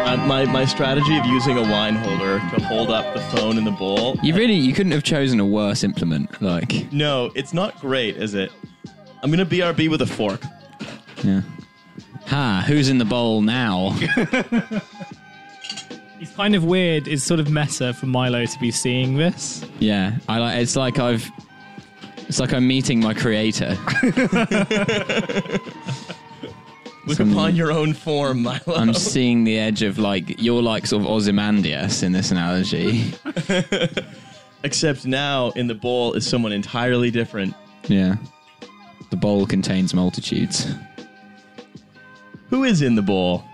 Uh, my, my strategy of using a wine holder to hold up the phone in the bowl. You really you couldn't have chosen a worse implement. Like No, it's not great, is it? I'm gonna BRB with a fork. yeah. Ha, who's in the bowl now? It's kind of weird. It's sort of meta for Milo to be seeing this. Yeah. I like it's like I've it's like I'm meeting my creator. Look Some- upon your own form, Milo. I'm seeing the edge of like you're like sort of Ozymandias in this analogy. Except now in the bowl is someone entirely different. Yeah. The bowl contains multitudes. Who is in the bowl?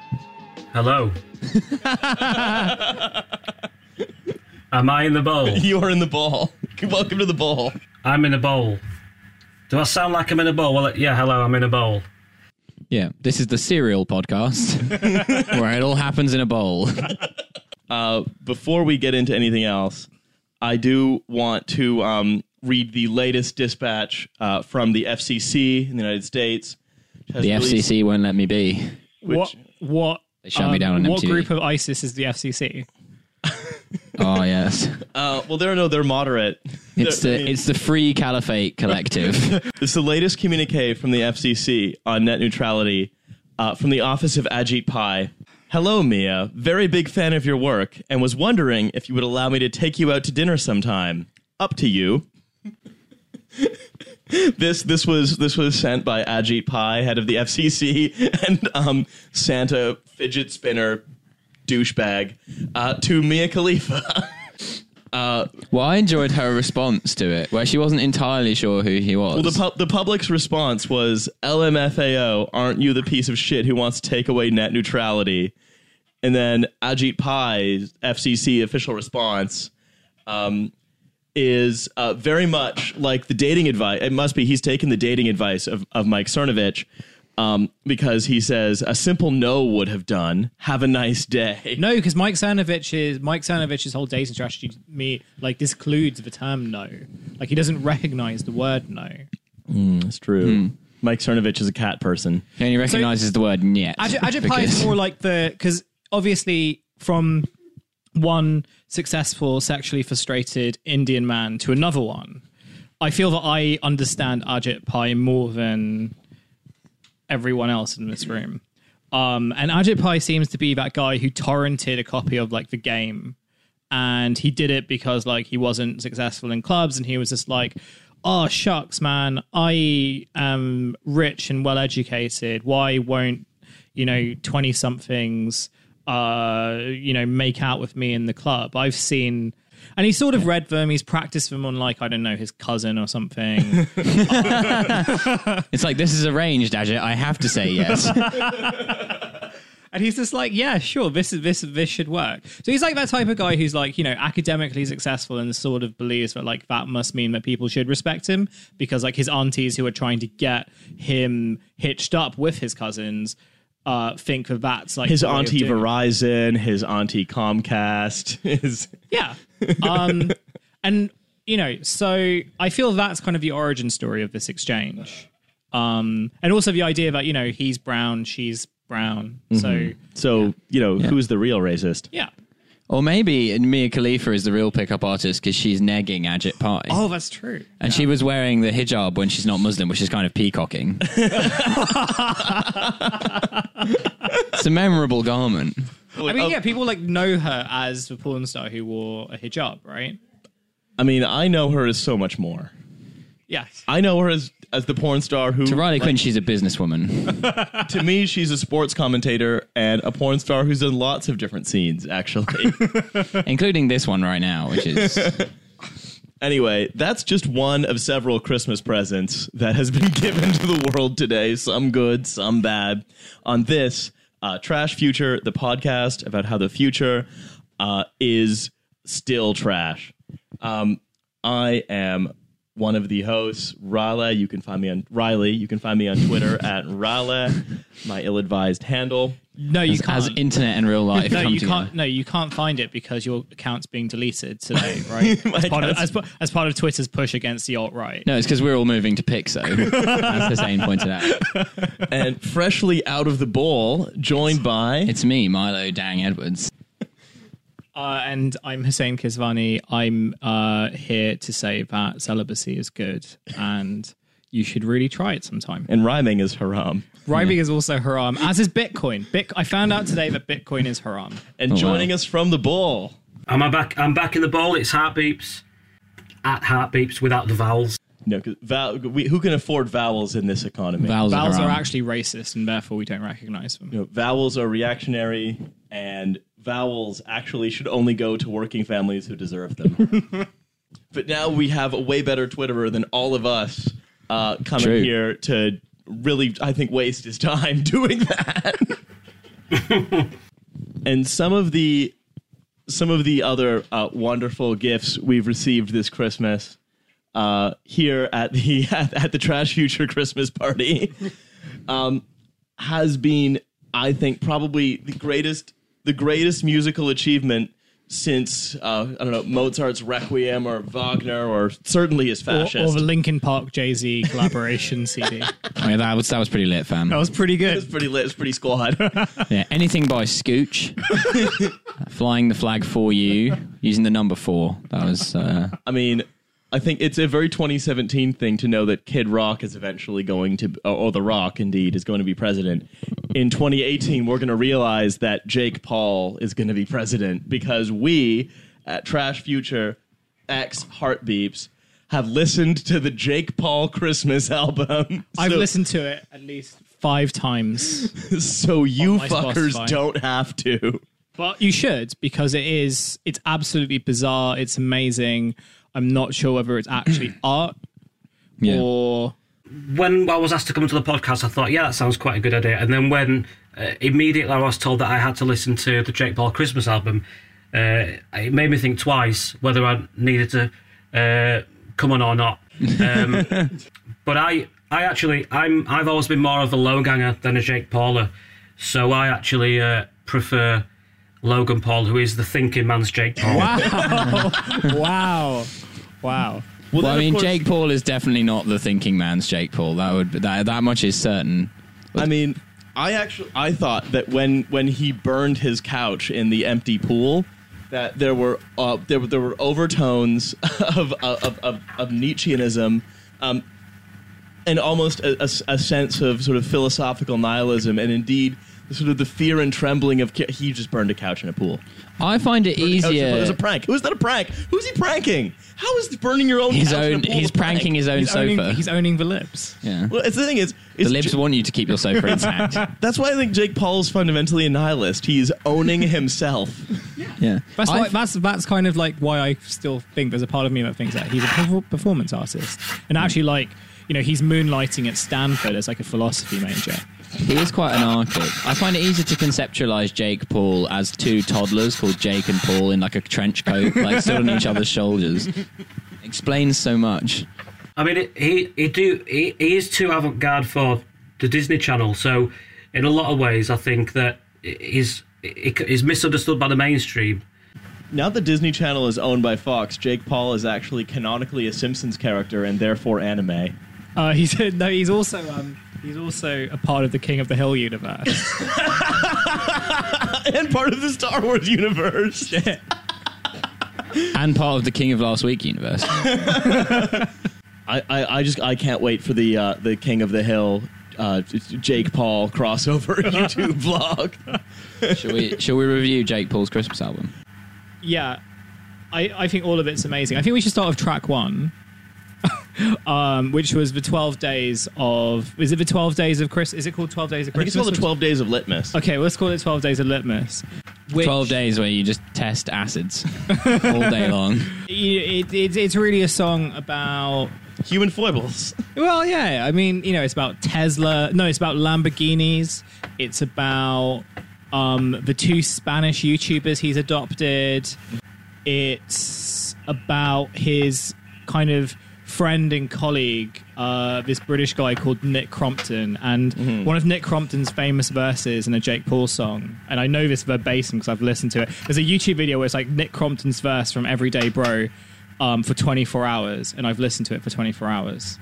Hello. Am I in the bowl? You're in the bowl. Welcome to the bowl. I'm in a bowl. Do I sound like I'm in a bowl? Well, yeah, hello, I'm in a bowl. Yeah, this is the serial podcast where it all happens in a bowl. Uh, before we get into anything else, I do want to um, read the latest dispatch uh, from the FCC in the United States. The released- FCC won't let me be. which- what? What? They shut me down on What MTV. group of ISIS is the FCC? Oh yes, Uh, well, they're no, they're moderate. it's They're- I the mean, it's the Free Caliphate Collective. It's the latest communique from the FCC on net neutrality uh, from the office of Ajit Pai. Hello, Mia. Very big fan of your work and was wondering if you would allow me to take you out to dinner sometime. Up to you. this this was this was sent by Ajit Pai, head of the FCC, and um, Santa fidget spinner douchebag uh, to Mia Khalifa. well, I enjoyed her response to it, where she wasn't entirely sure who he was. Well, the, pu- the public's response was LMFAO, aren't you the piece of shit who wants to take away net neutrality? And then Ajit Pai's FCC official response um, is uh, very much like the dating advice. It must be he's taken the dating advice of, of Mike Cernovich um, because he says a simple no would have done. Have a nice day. No, because Mike Cernovich is Mike Cernovich's whole dating strategy to me like discludes the term no. Like he doesn't recognize the word no. That's true. Mike Cernovich is a cat person. and he only recognizes the word "niet." Ajit, Ajit Pai is more like the because obviously from one successful sexually frustrated Indian man to another one, I feel that I understand Ajit Pai more than everyone else in this room. Um, and Ajit Pai seems to be that guy who torrented a copy of like the game, and he did it because like he wasn't successful in clubs, and he was just like, "Oh shucks, man, I am rich and well educated. Why won't you know twenty somethings, uh, you know, make out with me in the club? I've seen." And he sort of read them. He's practiced them on, like, I don't know, his cousin or something. It's like this is arranged, Ajit. I have to say yes. And he's just like, yeah, sure, this is this this should work. So he's like that type of guy who's like, you know, academically successful and sort of believes that like that must mean that people should respect him because like his aunties who are trying to get him hitched up with his cousins uh think that that's like His auntie Verizon, his auntie Comcast, his Yeah. Um and you know, so I feel that's kind of the origin story of this exchange. Um and also the idea that, you know, he's brown, she's brown. So So, you know, who's the real racist? yeah. Or maybe Mia Khalifa is the real pickup artist because she's negging Ajit Pai. Oh, that's true. And she was wearing the hijab when she's not Muslim, which is kind of peacocking. it's a memorable garment. I mean, oh. yeah, people like know her as the porn star who wore a hijab, right? I mean, I know her as so much more. Yeah. I know her as as the porn star who To Riley like, Quinn, she's a businesswoman. to me she's a sports commentator and a porn star who's done lots of different scenes actually. including this one right now, which is anyway, that's just one of several Christmas presents that has been given to the world today, some good, some bad. On this uh, Trash Future, the podcast about how the future uh, is still trash. Um, I am one of the hosts, Raleigh. You can find me on Riley. You can find me on Twitter at Raleigh, my ill-advised handle. No, you As, can't. as internet and real life no, come you together. can't. No, you can't find it because your account's being deleted today, right? as, part of, as, as part of Twitter's push against the alt right. No, it's because we're all moving to Pixo, as Hussein pointed out. And freshly out of the ball, joined by It's me, Milo Dang Edwards. Uh, and I'm Hussein Kesvani. I'm uh, here to say that celibacy is good, and you should really try it sometime. and rhyming is haram. Rhyming is also haram, as is Bitcoin. Bit- I found out today that Bitcoin is haram. And wow. joining us from the bowl, Am I back? I'm back in the bowl. It's heartbeeps. At heartbeeps without the vowels. no, 'cause vowel, we, who can afford vowels in this economy? Vowels, Vowels are haram. actually racist, and therefore we don't recognize them. You know, vowels are reactionary, and vowels actually should only go to working families who deserve them. but now we have a way better Twitterer than all of us uh, coming True. here to really, I think, waste his time doing that. and some of the some of the other uh, wonderful gifts we've received this Christmas uh, here at the at, at the Trash Future Christmas party um, has been, I think, probably the greatest the greatest musical achievement since uh, I don't know Mozart's Requiem or Wagner or certainly his Or, fascist. or the Linkin Park Jay Z collaboration CD. Oh, yeah, that was that was pretty lit, fam. That was pretty good. it's good. pretty lit. It's pretty squad. Yeah, anything by Scooch, flying the flag for you, using the number four. That was uh, I mean, I think it's a very 2017 thing to know that Kid Rock is eventually going to, or The Rock indeed, is going to be president. In 2018, we're going to realize that Jake Paul is going to be president because we at Trash Future X Heartbeeps have listened to the Jake Paul Christmas album. I've So- listened to it at least five times. so you fuckers don't have to. But you should because it is it's absolutely bizarre. It's amazing. I'm not sure whether it's actually art yeah. or When I was asked to come to the podcast, I thought, yeah, that sounds quite a good idea. And then when uh, immediately I was told that I had to listen to the Jake Paul Christmas album, uh, it made me think twice whether I needed to uh, come on or not. Um, but I, I actually, I'm, I've always been more of a low ganger than a Jake Pauler, so I actually uh, prefer Logan Paul, who is the thinking man's Jake Paul. wow, wow. Well, then, I mean, course- Jake Paul is definitely not the thinking man's Jake Paul. That would that that much is certain. I mean, I actually I thought that when when he burned his couch in the empty pool, that there were uh, there were there were overtones of of of, of Nietzscheanism, um, and almost a, a- a sense of sort of philosophical nihilism, and indeed sort of the fear and trembling of ki- he just burned a couch in a pool. I find it Couch in a. It was easier. a prank. Who's that a prank? Who's he pranking? How is burning your own His couch own. He's a prank? pranking his own He's sofa. owning, he's owning the lips. yeah. Well, it's the thing is, The it's libs ju- want you to keep your sofa intact. That's why I think Jake Paul is fundamentally a nihilist. He's owning himself. yeah. That's why, that's that's kind of like why I still think there's a part of me that thinks that he's a performance artist, and actually like you know he's moonlighting at Stanford as like a philosophy major. He is quite anarchic. I find it easy to conceptualize Jake Paul as two toddlers called Jake and Paul in like a trench coat, like stood on each other's shoulders. Explains so much. I mean, he he do he, he is too avant-garde for the Disney Channel. So, in a lot of ways, I think that he's he's misunderstood by the mainstream. Now that Disney Channel is owned by Fox, Jake Paul is actually canonically a Simpsons character and therefore anime. Uh, he's no, he's also um, he's also a part of the King of the Hill universe. and part of the Star Wars universe. And part of the King of Last Week universe. I, I, I just I can't wait for the uh, the King of the Hill uh, Jake Paul crossover YouTube vlog. Shall we shall we review Jake Paul's Christmas album? yeah, I I think all of it's amazing. I think we should start with track one. Um, which was the 12 days of is it the 12 days of Chris is it called 12 days of I think it's Christmas called the 12 Days of Litmus. okay well, let's call it 12 days of litmus which, Twelve days where you just test acids all day long. it, it, it's really a song about Human foibles. well yeah i mean you know it's about tesla no it's about lamborghinis it's about um, the two spanish youtubers he's adopted it's about his kind of friend and colleague, uh, this British guy called Nick Crompton, and one of Nick Crompton's famous verses in a Jake Paul song, and I know this verbatim because I've listened to it. There's a YouTube video where it's like Nick Crompton's verse from Everyday Bro um, for 24 hours, and I've listened to it for 24 hours.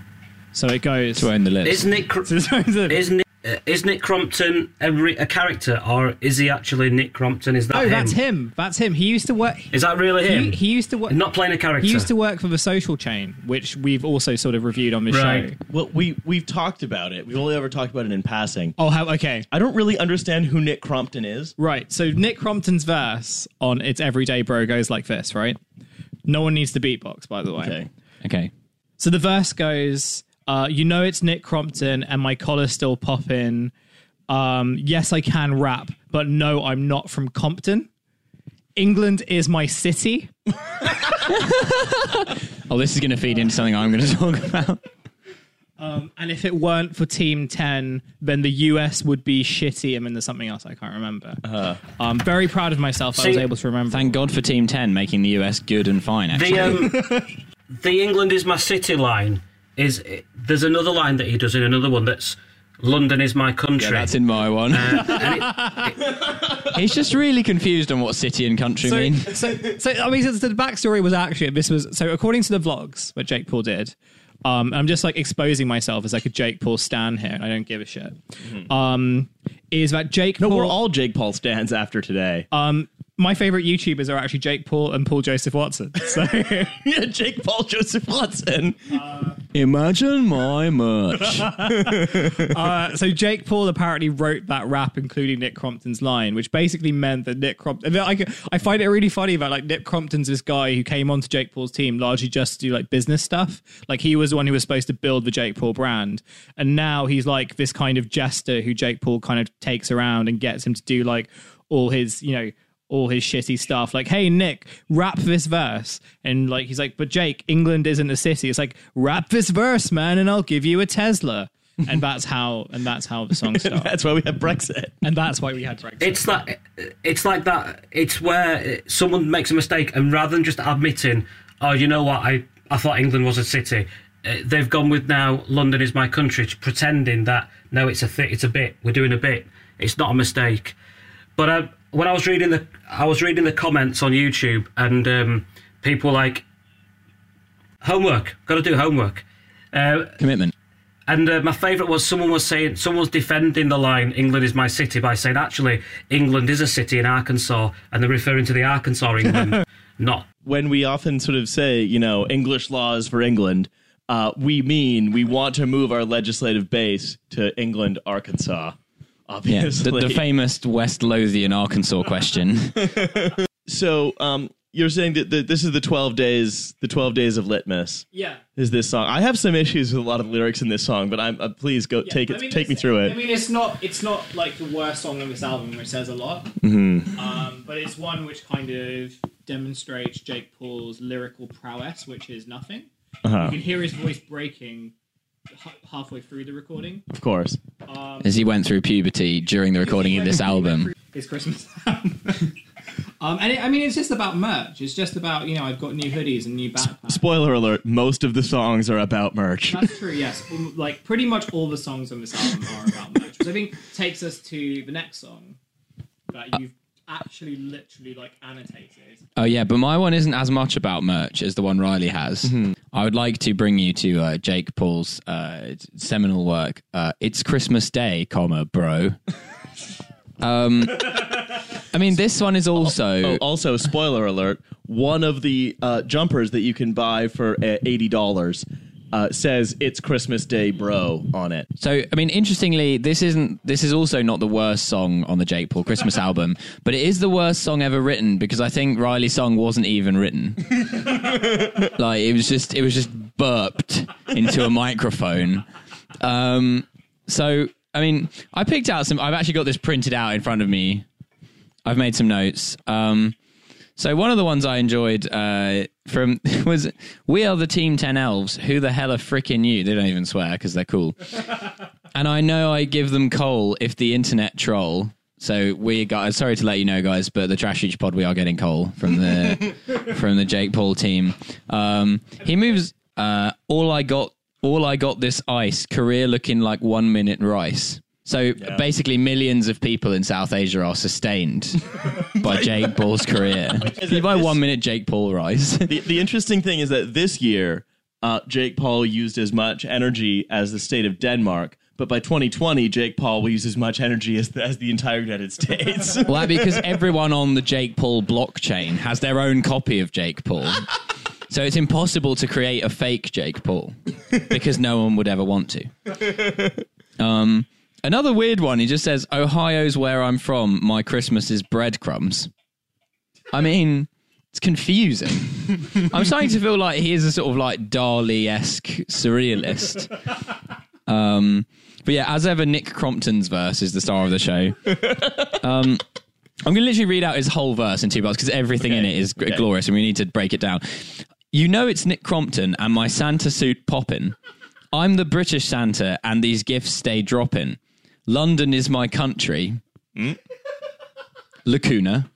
So it goes. To own the list. Is Nick Cr- So it's- is Nick, uh, is Nick Crompton a, re- a character or is he actually Nick Crompton? Is that oh, him? that's him. That's him. He used to work. Is that really him? He, he used to work. Not playing a character. He used to work for the Social Chain, which we've also sort of reviewed on this Right. show. Well, we we've talked about it. We've only ever talked about it in passing. Oh, how okay. I don't really understand who Nick Crompton is. Right. So Nick Crompton's verse on "It's Everyday Bro" goes like this, right? No one needs to beatbox, by the way. Okay. okay. So the verse goes, uh, "You know it's Nick Crompton, and my collar's still popping. Um, yes, I can rap, but no, I'm not from Compton. England is my city. Oh, this is going to feed into something I'm going to talk about. And if it weren't for Team 10, then the US would be shitty. And mean, there's something else I can't remember. I'm very proud of myself. I was able to remember. Thank God for Team 10 making the US good and fine, actually. The um, the England is my city line is there's another line that he does in another one that's London is my country. yeah, that's in my one. and it, He's just really confused on what city and country so, mean. so, so, I mean, so the backstory was actually this was so according to the vlogs that Jake Paul did. Um, I'm just like exposing myself as like a Jake Paul stan here, and I don't give a shit. Um, is that Jake No, Paul? we're all Jake Paul stands after today. um, my favorite YouTubers are actually Jake Paul and Paul Joseph Watson. So yeah, Jake Paul, Joseph Watson. Imagine my merch. Uh, so Jake Paul apparently wrote that rap, including Nick Crompton's line, which basically meant that Nick Crompton. I, I find it really funny that like Nick Crompton's this guy who came onto Jake Paul's team largely just to do like business stuff. Like he was the one who was supposed to build the Jake Paul brand, and now he's like this kind of jester who Jake Paul kind of takes around and gets him to do like all his you know all his shitty stuff. Like, hey Nick, rap this verse, and like he's like, but Jake, England isn't a city. It's like rap this verse, man, and I'll give you a Tesla. and that's how and that's how the song starts. That's why we have Brexit. and that's why we had Brexit. it's like it's like that. It's where someone makes a mistake and rather than just admitting, oh, you know what, I I thought England was a city. uh, They've gone with now London is my country, pretending that no, it's a th- it's a bit. We're doing a bit. It's not a mistake. But uh, when I was reading the I was reading the comments on YouTube and um, people were like homework, got to do homework. Uh, Commitment. and uh, my favourite was someone was saying someone was defending the line "England is my city" by saying actually England is a city in Arkansas, and they're referring to the Arkansas England, not When we often sort of say, you know, English laws for England, uh, we mean we want to move our legislative base to England, Arkansas. Yeah, the, the famous West Lothian, Arkansas question. so um, you're saying that the, this is the 12 days, the 12 days of litmus. yeah. Is this song? I have some issues with a lot of lyrics in this song, but I'm uh, please go take it, take me through it. I mean, it's not it's not like the worst song on this album, which says a lot. Um, but it's one which kind of demonstrates Jake Paul's lyrical prowess, which is nothing. Uh-huh. You can hear his voice breaking h- halfway through the recording. Of course. As he went through puberty during the recording of this album. His Christmas album. um, and it, I mean, it's just about merch. It's just about you know, I've got new hoodies and new backpacks. Spoiler alert: most of the songs are about merch. That's true. Yes, Um, like pretty much all the songs on this album are about merch, which I think takes us to the next song that you've actually literally like annotated. Oh yeah, but my one isn't as much about merch as the one Riley has. I would like to bring you to uh, Jake Paul's uh, seminal work. Uh, it's Christmas Day, comma bro. um, I mean, this one is also Oh, also, spoiler alert: one of the uh, jumpers that you can buy for uh, eighty dollars uh, says "It's Christmas Day, bro" on it. So, I mean, interestingly, this isn't. This is also not the worst song on the Jake Paul Christmas album, but it is the worst song ever written because I think Riley's song wasn't even written. like it was just, it was just burped into a microphone. Um, so, I mean, I picked out some. I've actually got this printed out in front of me. I've made some notes. Um, so one of the ones I enjoyed uh, from was "We Are the Team Ten Elves." Who the hell are frickin' you? They don't even swear because they're cool. and I know I give them coal if the internet troll. So we got. Sorry to let you know, guys, but the Trash Each Pod we are getting coal from the from the Jake Paul team. Um, he moves. Uh, all I got, all I got this ice. Career looking like one minute rice. So basically, millions of people in South Asia are sustained by Jake Paul's career. Can you buy one minute Jake Paul rice? The, the interesting thing is that this year, uh, Jake Paul used as much energy as the state of Denmark. But by 2020, Jake Paul will use as much energy as the, as the entire United States. Well, because everyone on the Jake Paul blockchain has their own copy of Jake Paul. So it's impossible to create a fake Jake Paul because no one would ever want to. Um, another weird one. He just says, "Ohio's where I'm from. My Christmas is breadcrumbs." I mean, it's confusing. I'm starting to feel like he is a sort of like Dali esque surrealist. Um, but yeah, as ever, Nick Crompton's verse is the star of the show. Um, I'm going to literally read out his whole verse in two parts because everything in it is Okay. glorious and we need to break it down. You know it's Nick Crompton and my Santa suit poppin'. I'm the British Santa and these gifts stay dropping. London is my country. Hmm? Lacuna.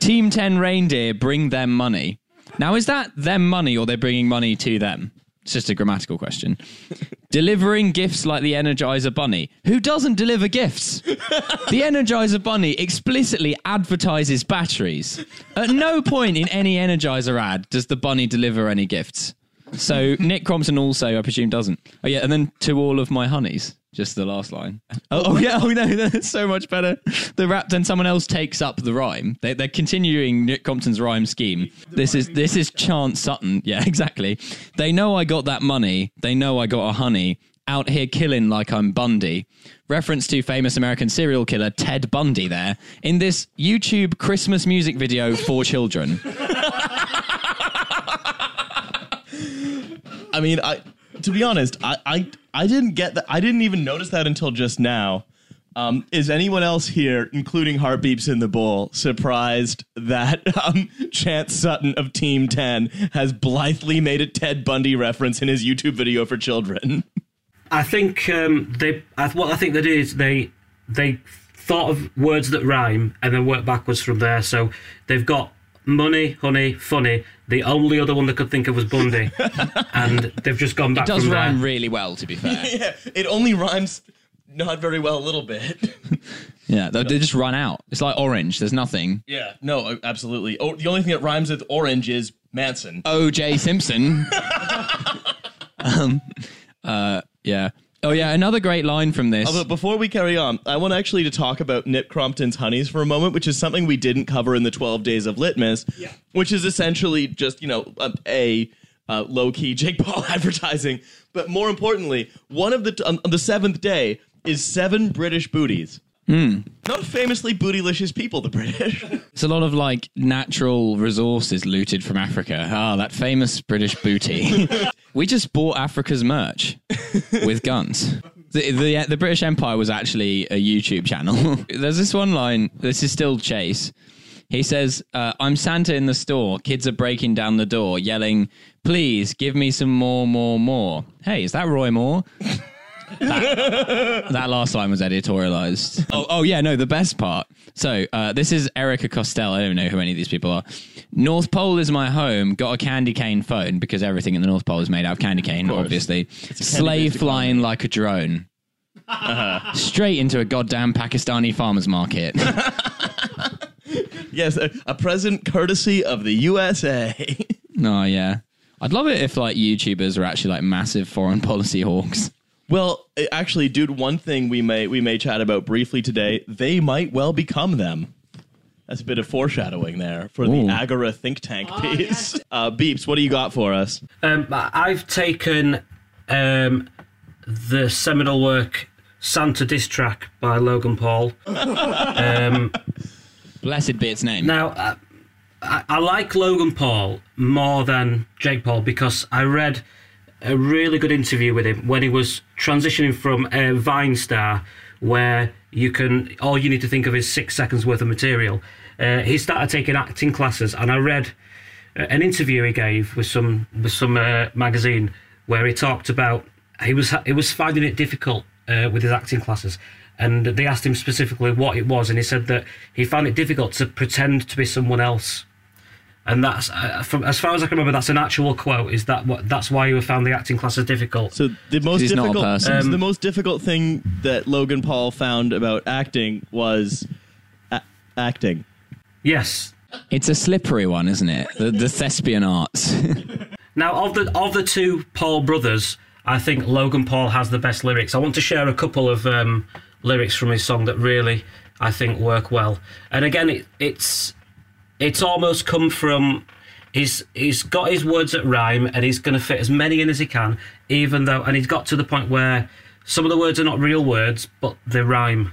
Team 10 reindeer bring them money. Now, is that them money or they're bringing money to them? It's just a grammatical question. Delivering gifts like the Energizer Bunny. Who doesn't deliver gifts? The Energizer Bunny explicitly advertises batteries. At no point in any Energizer ad does the bunny deliver any gifts. So Nick Crompton also, I presume, doesn't. Oh yeah, and then to all of my honeys. Just the last line. Oh, oh yeah, oh no, that's so much better. The rap. Then someone else takes up the rhyme. They, they're continuing Nick Crompton's rhyme scheme. This is this is Chance Sutton. Yeah, exactly. They know I got that money. They know I got a honey. Out here killing like I'm Bundy. Reference to famous American serial killer Ted Bundy there in this YouTube Christmas music video for children. I mean, I to be honest, I, I I didn't get that. I didn't even notice that until just now. Um, is anyone else here, including Heartbeeps in the Bowl, surprised that um, Chance Sutton of Team 10 has blithely made a Ted Bundy reference in his YouTube video for children? I think um, they. I, what I think they did is they they thought of words that rhyme and then worked backwards from there. So they've got money, honey, funny. The only other one they could think of was Bundy, and they've just gone back It does from rhyme there. really well, to be fair. yeah, it only rhymes not very well a little bit. Yeah, they, they just run out. It's like orange. There's nothing. yeah, no, absolutely. Oh, the only thing that rhymes with orange is Manson. O.J. Simpson. um, uh, yeah. Oh yeah, another great line from this. But before we carry on, I want actually to talk about Nick Crompton's honeys for a moment, which is something we didn't cover in the 12 days of Litmus, yeah. which is essentially just, you know, a, a uh, low key Jake Paul advertising. But more importantly, one of the, on, on the seventh day is seven British booties. Not famously bootylicious people, the British. It's a lot of like natural resources looted from Africa. Ah, that famous British booty. we just bought Africa's merch with guns. The, the the British Empire was actually a YouTube channel. There's this one line. This is still Chase. He says, uh, "I'm Santa in the store. Kids are breaking down the door, yelling, "Please give me some more, more, more." Hey, is that Roy Moore? That last line was editorialized. Oh, oh yeah, no, the best part. So uh, this is Erika Costell. I don't know who any of these people are. North Pole is my home. Got a candy cane phone because everything in the North Pole is made out of candy cane. course. Obviously, candy-based flying like a drone. Straight into a goddamn Pakistani farmers market. yes, a, a present courtesy of the USA. oh yeah, I'd love it if like YouTubers were actually like massive foreign policy hawks. Well, uh, actually, dude, one thing we may we may chat about briefly today, they might well become them. That's a bit of foreshadowing there for the Agora think tank piece. Uh, Beeps, what do you got for us? Um, I've taken um, the seminal work Santa Diss Track by Logan Paul. um, Blessed be its name. now, uh, I, I like Logan Paul more than Jake Paul because I read a really good interview with him when he was transitioning from a Vine star where you can all you need to think of is six seconds worth of material. Uh, he started taking acting classes, and I read uh, an interview he gave with some with some uh, magazine where he talked about he was he was finding it difficult uh, with his acting classes, and they asked him specifically what it was, and he said that he found it difficult to pretend to be someone else. And that's uh, from as far as I can remember, that's an actual quote. Is that what? That's why you found the acting classes difficult. So the most he's not a difficult, person. the most difficult thing that Logan Paul found about acting was a- acting. yes. It's a slippery one, isn't it? The, the thespian arts. Now, of the of the two Paul brothers, I think Logan Paul has the best lyrics. I want to share a couple of um, lyrics from his song that really I think work well. And again, it, it's it's almost come from he's he's got his words at rhyme and he's going to fit as many in as he can, even though and he's got to the point where some of the words are not real words, but they rhyme.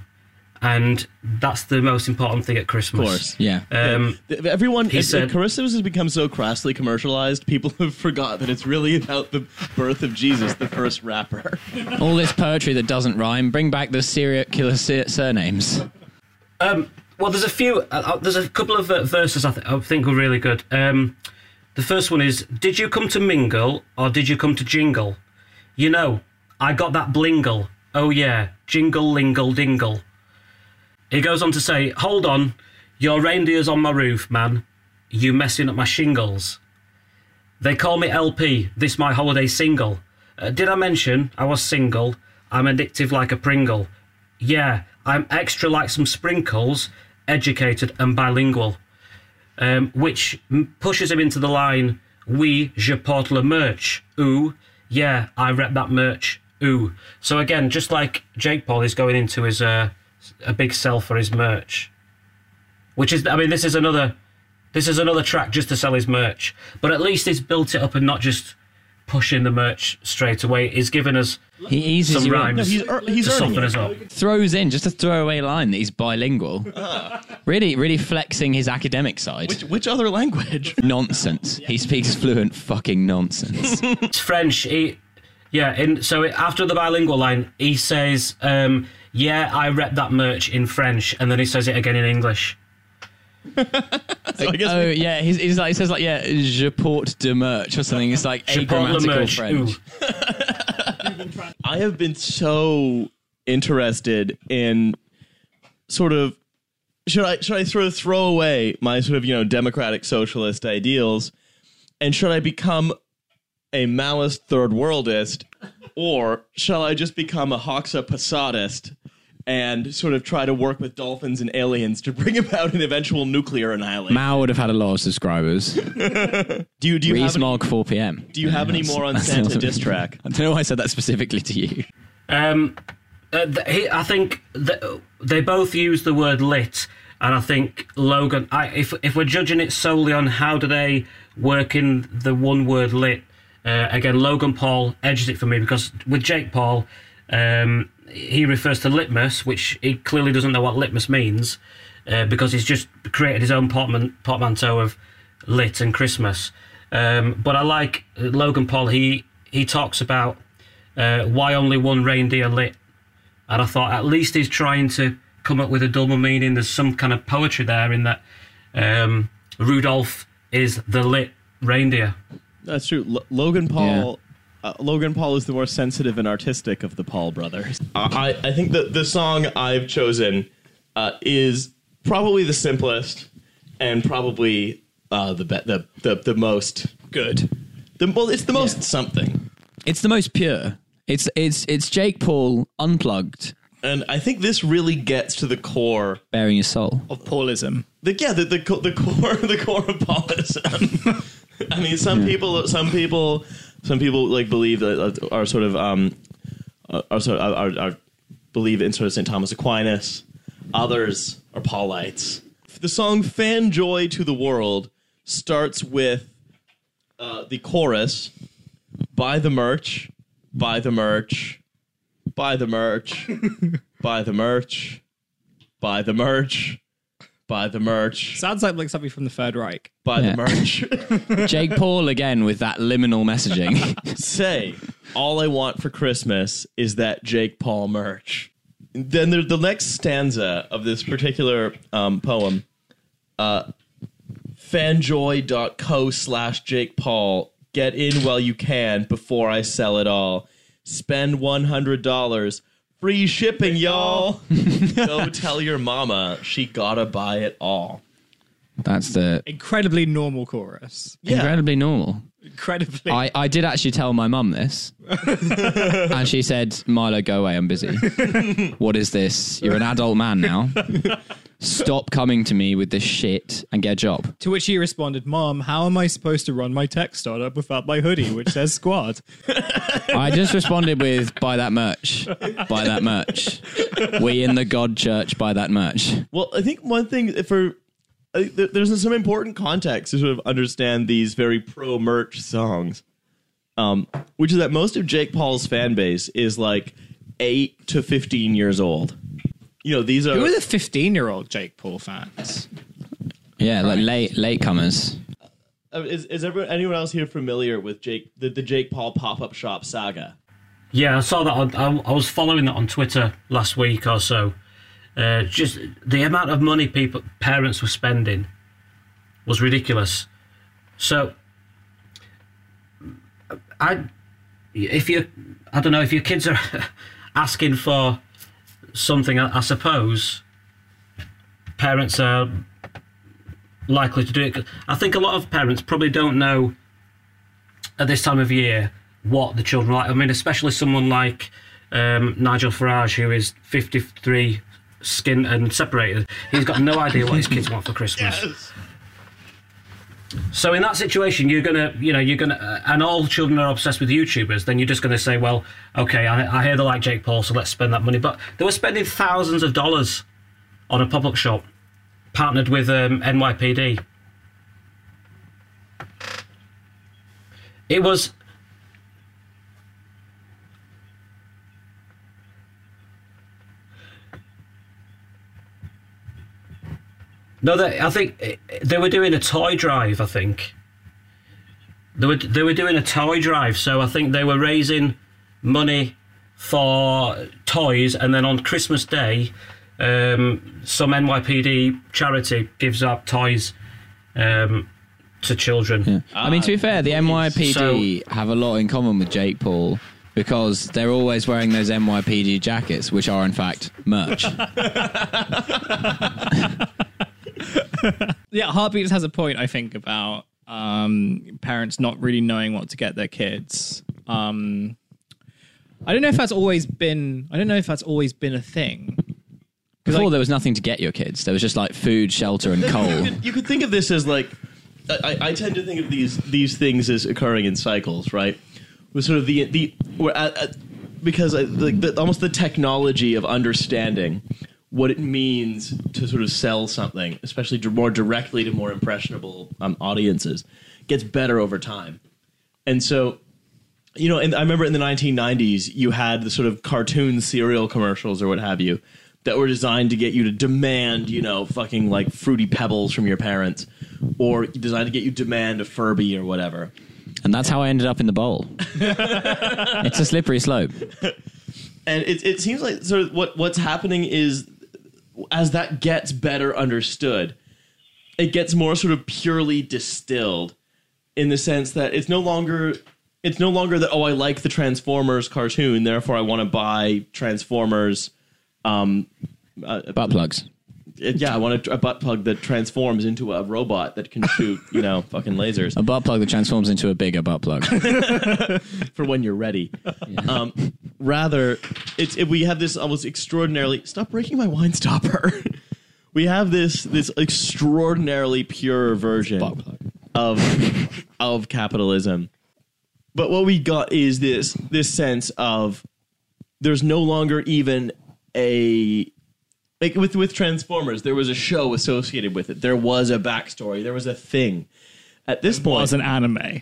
And that's the most important thing at Christmas. Of course. yeah. Um, Th- Everyone, He it, said- Christmas has become so crassly commercialized. People have forgot that it's really about the birth of Jesus, the first rapper. All this poetry that doesn't rhyme. Bring back the serial killer sur- surnames. Um, well, there's a few. Uh, uh, there's a couple of uh, verses I, th- I think are really good. Um, the first one is: Did you come to mingle or did you come to jingle? You know, I got that blingle. Oh yeah, jingle lingle dingle. He goes on to say, "Hold on, your reindeer's on my roof, man. You messing up my shingles." They call me LP. This my holiday single. Uh, did I mention I was single? I'm addictive like a Pringle. Yeah, I'm extra like some sprinkles, educated and bilingual. Um, which pushes him into the line, Oui, je porte le merch. Ooh, yeah, I rep that merch. Ooh. So again, just like Jake Paul is going into his uh, a big sell for his merch, which is, I mean, this is another, this is another track just to sell his merch. But at least he's built it up and not just pushing the merch straight away. He's given us He eases some rhymes No, he's ear- he's to soften it. us up. Throws in just a throwaway line that he's bilingual. Really, really flexing his academic side. Which, which other language? nonsense. He speaks fluent fucking nonsense. It's French. He, yeah. In, so after the bilingual line, he says, um, "Yeah, I rep that merch in French," and then he says it again in English. So I guess oh we- yeah, he's, he's like he says like yeah, je porte de merch or something. It's like Je porte le. French. I have been so interested in sort of should I should I sort of throw away my sort of you know democratic socialist ideals and should I become a Maoist third worldist or shall I just become a Hoxa Posadist and sort of try to work with dolphins and aliens to bring about an eventual nuclear annihilation? Mao would have had a lot of subscribers. do you do you have any, Rees-Mogg 4 p.m. do you have any more on Santa diss track? I don't know why I said that specifically to you. Um, uh, th- he, I think th- they both use the word lit, and I think Logan. I, if if we're judging it solely on how do they work in the one word lit, uh, again Logan Paul edges it for me because with Jake Paul, um, he refers to litmus, which he clearly doesn't know what litmus means, uh, because he's just created his own portman- portmanteau of lit and Christmas. Um, but I like uh, Logan Paul. He he talks about uh, why only one reindeer lit. And I thought at least he's trying to come up with a double meaning. There's some kind of poetry there in that um, Rudolph is the lit reindeer. That's true. L- Logan Paul. Uh, Logan Paul is the more sensitive and artistic of the Paul brothers. I, I think that the song I've chosen uh, is probably the simplest and probably uh, the, be- the the the most good. The, well, it's the most something, It's the most pure. It's it's it's Jake Paul unplugged, and I think this really gets to the core. bearing your soul. Of Paulism. The, yeah, the, the the core the core of Paulism. I mean, some people some people some people like believe that uh, are sort of um are, are sort of are, are believe in sort of St. Thomas Aquinas. Others are Paulites. The song "Fanjoy to the World" starts with uh, the chorus: "Buy the merch, buy the merch, buy the merch, buy the merch, buy the merch, buy the merch, Sounds like like something from the Third Reich. buy Yeah. the merch." Jake Paul again with that liminal messaging. say, all I want for Christmas is that Jake Paul merch. Then the, the next stanza of this particular um, poem, uh, fanjoy.co slash Jake Paul, get in while you can before I sell it all. Spend $100. Free shipping, y'all. Go tell your mama she gotta buy it all. That's the Incredibly normal chorus. incredibly normal. Incredibly. I, I did actually tell my mum this, and she said, "Milo, go away. I'm busy. what is this? You're an adult man now. Stop coming to me with this shit and get a job." to which he responded, Mom, how am I supposed to run my tech startup without my hoodie, which says squad? I just responded with, "Buy that merch. Buy that merch. We in the God Church buy that merch." Well, I think one thing for I think there- there's some important context to sort of understand these very pro merch songs, um, which is that most of Jake Paul's fan base is like eight to fifteen years old. You know, these are Who are the 15 year old Jake Paul fans? Yeah, like late latecomers. uh, is, is everyone, anyone else here familiar with Jake the, the Jake Paul pop up shop saga? Yeah, I saw that. On, I, I was following that on Twitter last week or so. Uh, just the amount of money people, parents were spending, was ridiculous. So, I, if you, I don't know, if your kids are asking for something, I, I suppose parents are likely to do it. I think a lot of parents probably don't know at this time of year what the children like. I mean, especially someone like um, Nigel Farage, who is 53, skin and separated. He's got no idea what his kids want for Christmas. So in that situation, you're gonna, you know, you're gonna, uh, and all children are obsessed with YouTubers. Then you're just gonna say, well, okay, I, I hear they like Jake Paul, so let's spend that money. But they were spending thousands of dollars on a pop-up shop partnered with um, NYPD. It was No, they, I think eh, they were doing a toy drive. I think they were they were doing a toy drive. So I think they were raising money for toys, and then on Christmas Day, um, some NYPD charity gives out toys um, to children. I mean, to be fair, the NYPD have a lot in common with Jake Paul because they're always wearing those NYPD jackets, which are in fact merch. Yeah, Heartbeeps has a point, I think, about um, parents not really knowing what to get their kids. Um, I don't know if that's always been. I don't know if that's always been a thing. Before like- there was nothing to get your kids. There was just like food, shelter, and You coal. could, you could think of this as like I, I tend to think of these these things as occurring in cycles, right? With sort of the the we're at, at, because I, like the, almost the technology of understanding what it means to sort of sell something, especially more directly to more impressionable um, audiences, gets better over time, and so. You know, and I remember in the 1990s, you had the sort of cartoon cereal commercials or what have you that were designed to get you to demand, you know, fucking like fruity pebbles from your parents, or designed to get you demand a Furby or whatever. And that's how I ended up in the bowl. it's a slippery slope. And it it seems like sort of what what's happening is as that gets better understood, it gets more sort of purely distilled in the sense that it's no longer it's no longer that oh I like the Transformers cartoon, therefore I want to buy Transformers um uh, Butt plugs. Yeah, I want a, a butt plug that transforms into a robot that can shoot, you know, fucking lasers A butt plug that transforms into a bigger butt plug. for when you're ready. Um, rather, it's it, we have this almost extraordinarily. Stop breaking my wine stopper. we have this this extraordinarily pure version of of capitalism. But what we got is this this sense of there's no longer even a like with with Transformers, there was a show associated with it. There was a backstory. There was a thing. At this point, Was an anime.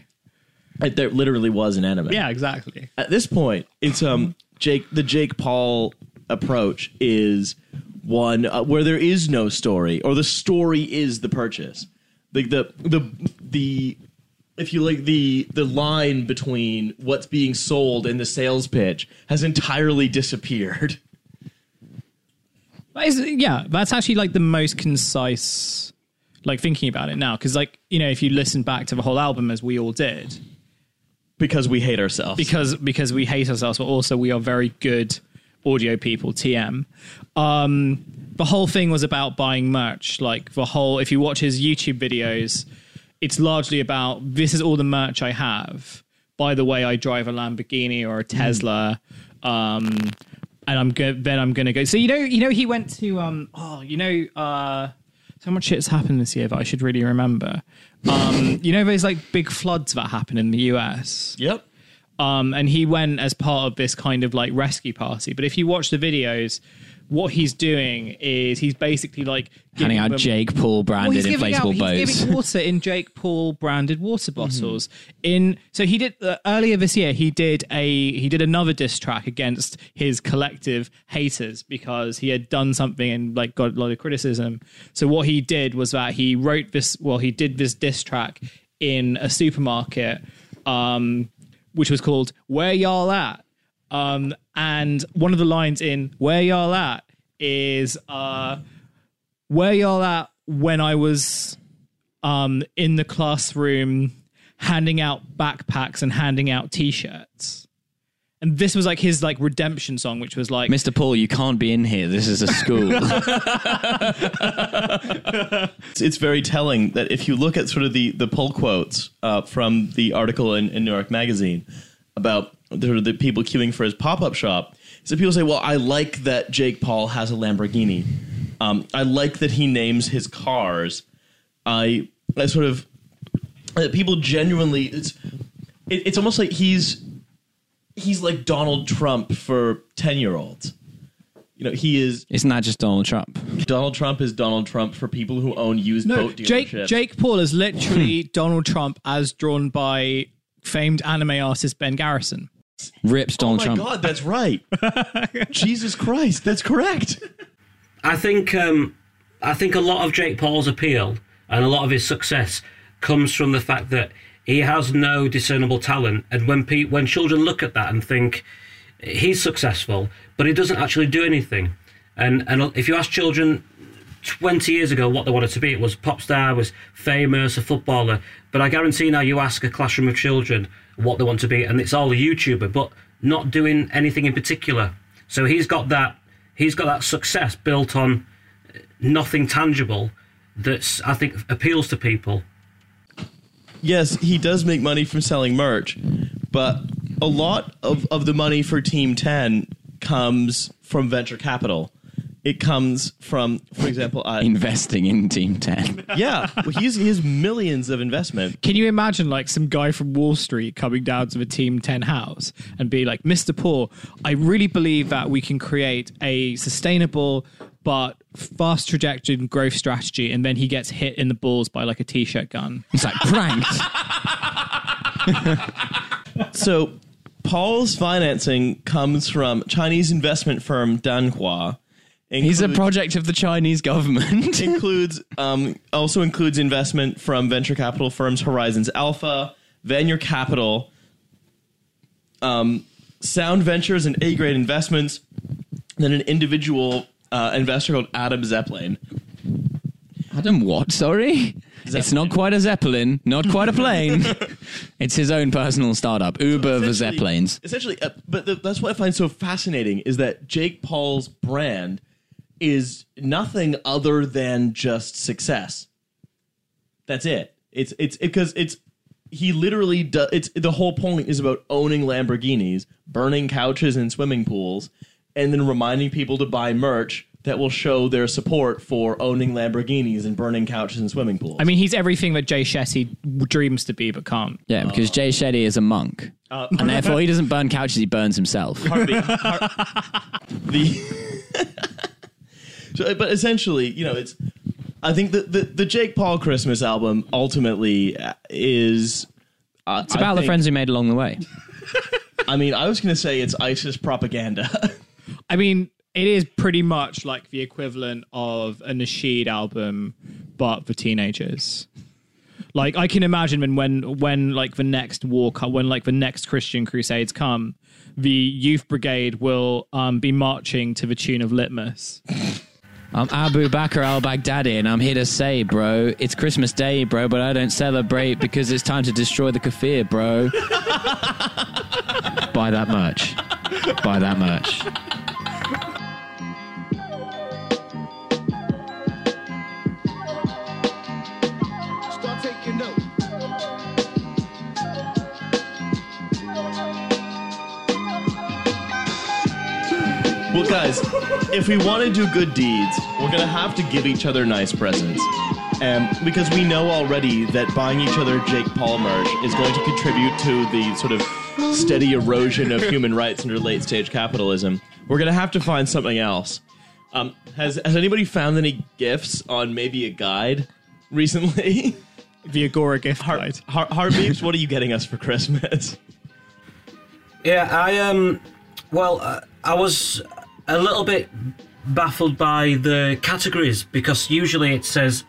it- there literally was an anime. Yeah, exactly. At this point, it's um Jake the Jake Paul approach is one uh, where there is no story or the story is the purchase. Like the the the if you like the the line between what's being sold and the sales pitch has entirely disappeared. That is, yeah, that's actually like the most concise, like thinking about it now. Because, like, you know, if you listen back to the whole album as we all did, because we hate ourselves. because because we hate ourselves, but also we are very good audio people. TM. Um, the whole thing was about buying merch. Like the whole, if you watch his YouTube videos, it's largely about this is all the merch I have. By the way, I drive a Lamborghini or a Tesla. Um, and I'm go- then I'm gonna go. So you know, you know, he went to um. Oh, you know, uh, so much shit's happened this year that I should really remember. Um, you know, there's like big floods that happen in the US. Yep. Um, and he went as part of this kind of like rescue party. But if you watch the videos, what he's doing is he's basically like Handing giving out them- Jake Paul well, he's branded out, inflatable he's boats. giving water in Jake Paul branded water bottles. In so he did uh, earlier this year. He did a he did another diss track against his collective haters because he had done something and like got a lot of criticism. So what he did was that he wrote this. Well, he did this diss track in a supermarket, um, which was called "Where Y'all At." Um, and one of the lines in "Where Y'all At" is uh, where y'all at when I was um, in the classroom handing out backpacks and handing out t-shirts. And this was like his like redemption song, which was like Mr. Paul, you can't be in here. This is a school. It's, it's very telling that if you look at sort of the the pull quotes uh, from the article in, in New York Magazine about the, the people queuing for his pop up shop, so people say, "Well, I like that Jake Paul has a Lamborghini. Um, I like that he names his cars. I I sort of uh, people genuinely it's it, it's almost like he's he's like Donald Trump for ten year olds. You know, he is It's not just Donald Trump? Donald Trump is Donald Trump for people who own used no, boat Jake dealerships. Jake Paul is literally Donald Trump as drawn by famed anime artist Ben Garrison. Rips Oh Donald my Trump. God, that's right. Jesus Christ, that's correct. I think um, I think a lot of Jake Paul's appeal and a lot of his success comes from the fact that he has no discernible talent, and when pe- when children look at that and think he's successful, but he doesn't actually do anything, and and if you ask children 20 years ago what they wanted to be. It was pop star, was famous, a footballer. But I guarantee now you ask a classroom of children what they want to be, and it's all a YouTuber, but not doing anything in particular. So he's got that he's got that success built on nothing tangible that's I think appeals to people. Yes, he does make money from selling merch, but a lot of, of the money for Team 10 comes from venture capital. It comes from, for example, uh, Investing in Team 10. yeah, well, he's, he has millions of investment. Can you imagine like some guy from Wall Street coming down to the Team 10 house and be like, Mr. Paul, I really believe that we can create a sustainable but fast trajectory growth strategy. And then he gets hit in the balls by like a t shirt gun. It's like pranked. So, Paul's financing comes from Chinese investment firm Danhua. He's a project of the Chinese government. includes um, also includes investment from venture capital firms Horizons Alpha, Venture Capital, um, Sound Ventures, and A Grade Investments. Then an individual uh, investor called Adam Zeppelin. Adam, what? Sorry? It's not quite a Zeppelin, not quite a plane. it's his own personal startup, Uber the Zeppelins. Essentially, uh, but the, that's what I find so fascinating is that Jake Paul's brand is nothing other than just success. That's it. It's it's because it's he literally does. It's the whole point is about owning Lamborghinis, burning couches in swimming pools, and then reminding people to buy merch that will show their support for owning Lamborghinis and burning couches and swimming pools. I mean, he's everything that Jay Shetty dreams to be but can't. Yeah, because Jay Shetty is a monk. Uh, and therefore he doesn't burn couches, he burns himself. Harvey, Har- the so, but essentially, you know, it's. I think that the, the Jake Paul Christmas album ultimately uh, is. Uh, It's about the friends we made along the way. I mean, I was going to say it's ISIS propaganda. I mean, it is pretty much like the equivalent of a Nasheed album, but for teenagers. Like I can imagine when when when like the next war co- when like the next Christian Crusades come, the youth brigade will um, be marching to the tune of Litmas. I'm Abu Bakr al Baghdadi, and I'm here to say, bro, it's Christmas Day, bro, but I don't celebrate because it's time to destroy the kafir, bro. Buy that much. Buy that much. Well, guys, if we want to do good deeds, we're gonna have to give each other nice presents. Um, because we know already that buying each other Jake Paul merch is going to contribute to the sort of steady erosion of human rights under late stage capitalism. We're gonna have to find something else. Um, has has anybody found any gifts on maybe a guide recently? The Agora gift guide. Heart, Heartbeeps, what are you getting us for Christmas? Yeah, I um, well, uh, I was a little bit baffled by the categories because usually it says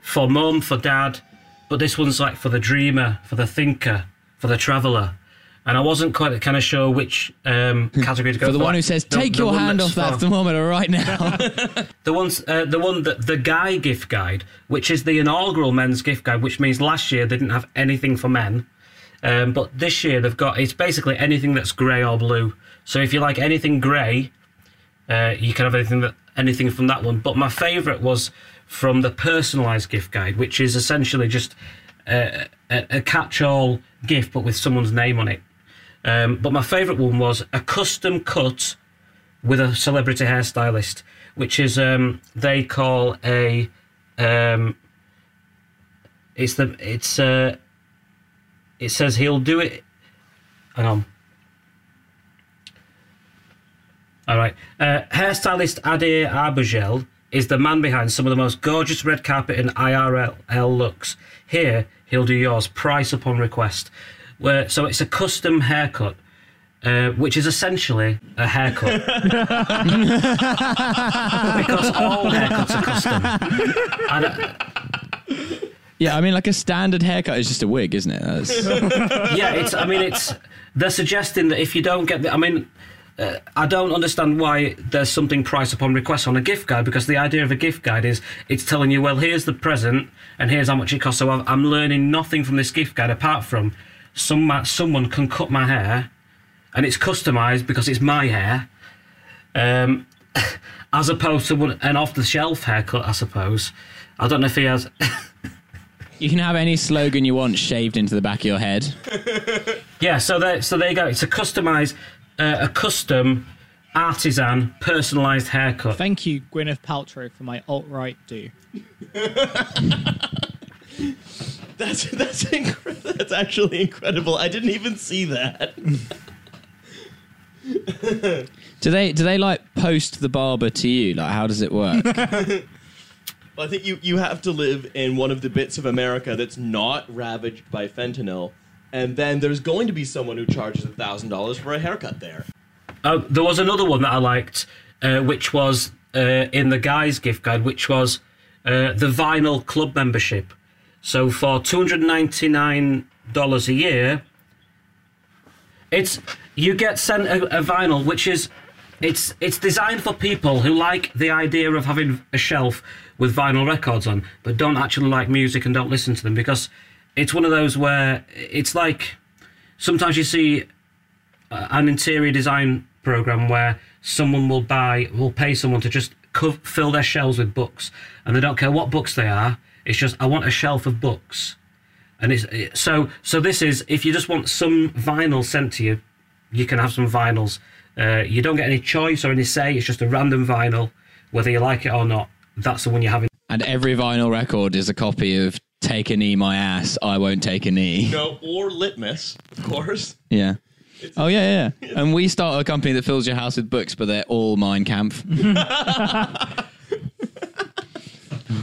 for mum, for dad, but this one's like for the dreamer, for the thinker, for the traveller. And I wasn't quite kind of sure which um, category to go For the one who says, "Take the your one hand that's off that thermometer right now." The ones, uh, the one that the guy gift guide, which is the inaugural men's gift guide, which means last year they didn't have anything for men, um, but this year they've got it's basically anything that's grey or blue. So if you like anything grey, uh, you can have anything that anything from that one. But my favourite was from the personalised gift guide, which is essentially just a, a catch-all gift, but with someone's name on it. Um, but my favourite one was a custom cut with a celebrity hairstylist, which is um, they call a um, it's the it's uh, it says he'll do it. Hang on. All right, uh, hairstylist Adir Abergel is the man behind some of the most gorgeous red carpet and IRL looks. Here, he'll do yours, price upon request. Where so it's a custom haircut. Uh, which is essentially a haircut. because all haircuts are custom. And, uh, yeah, I mean, like a standard haircut is just a wig, isn't it? Yeah, it's. I mean, it's. They're suggesting that if you don't get the, I mean, uh, I don't understand why there's something price upon request on a gift guide because the idea of a gift guide is it's telling you, well, here's the present and here's how much it costs. So I'm- I'm learning nothing from this gift guide apart from some ma- someone can cut my hair and it's customized because it's my hair. Um, as opposed to one, an off the shelf haircut, I suppose. I don't know if he has. you can have any slogan you want shaved into the back of your head. Yeah, so there, so there you go. It's a customized, uh, a custom, artisan, personalised haircut. Thank you, Gwyneth Paltrow, for my alt right do. That's that's incre- that's actually incredible. I didn't even see that. Do they do they like post the barber to you? Like, how does it work? Well, I think you, you have to live in one of the bits of America that's not ravaged by fentanyl, and then there's going to be someone who charges a thousand dollars for a haircut there. Oh, there was another one that I liked, uh, which was uh, in the guys' gift guide, which was uh, the vinyl club membership. So for two hundred ninety nine dollars a year, it's you get sent a, a vinyl, which is it's it's designed for people who like the idea of having a shelf with vinyl records on, but don't actually like music and don't listen to them because it's one of those where it's like sometimes you see an interior design program where someone will buy will pay someone to just co- fill their shelves with books and they don't care what books they are it's just i want a shelf of books. And it's it- so so this is if you just want some vinyl sent to you you can have some vinyls. Uh, you don't get any choice or any say it's just a random vinyl whether you like it or not. That's the one you're having and every vinyl record is a copy of "Take a Knee, My Ass." I won't take a knee. No, or Litmas, of course. Yeah. Oh yeah, yeah. And we start a company that fills your house with books, but they're all Mein Kampf.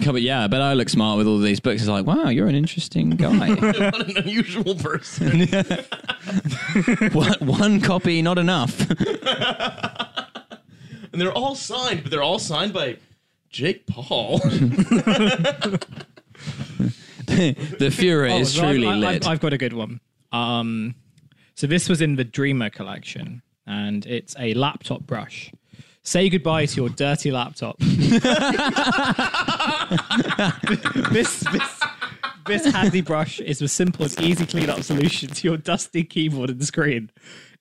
but yeah, but I look smart with all these books. It's like, wow, you're an interesting guy. what an unusual person. one, one copy, not enough. and they're all signed, but they're all signed by Jake Paul. the furor Oh, is truly I've, lit. I've, I've got a good one. Um, so this was in the Dreamer collection, and it's a laptop brush. Say goodbye to your dirty laptop. this this this handy brush is a simple and easy clean-up solution to your dusty keyboard and screen.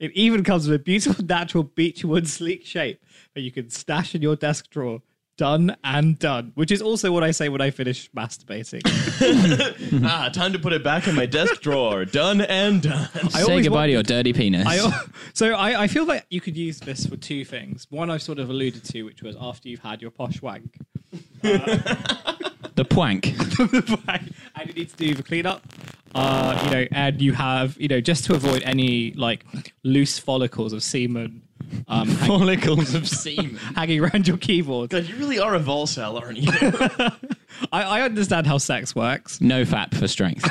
It even comes with a beautiful natural beechwood sleek shape that you can stash in your desk drawer. Done and done, which is also what I say when I finish masturbating. ah, time to put it back in my desk drawer. Done and done. I Say always goodbye want- to your dirty penis. I, al- so I, I feel that you could use this for two things. One I've sort of alluded to, which was after you've had your posh wank, the plank. and you need to do the cleanup. Uh, you know, and you have, you know, just to avoid any like loose follicles of semen um, Follicles of semen. hanging around your keyboard. God, you really are a Volcel, aren't you? I, I understand how sex works. No fat for strength.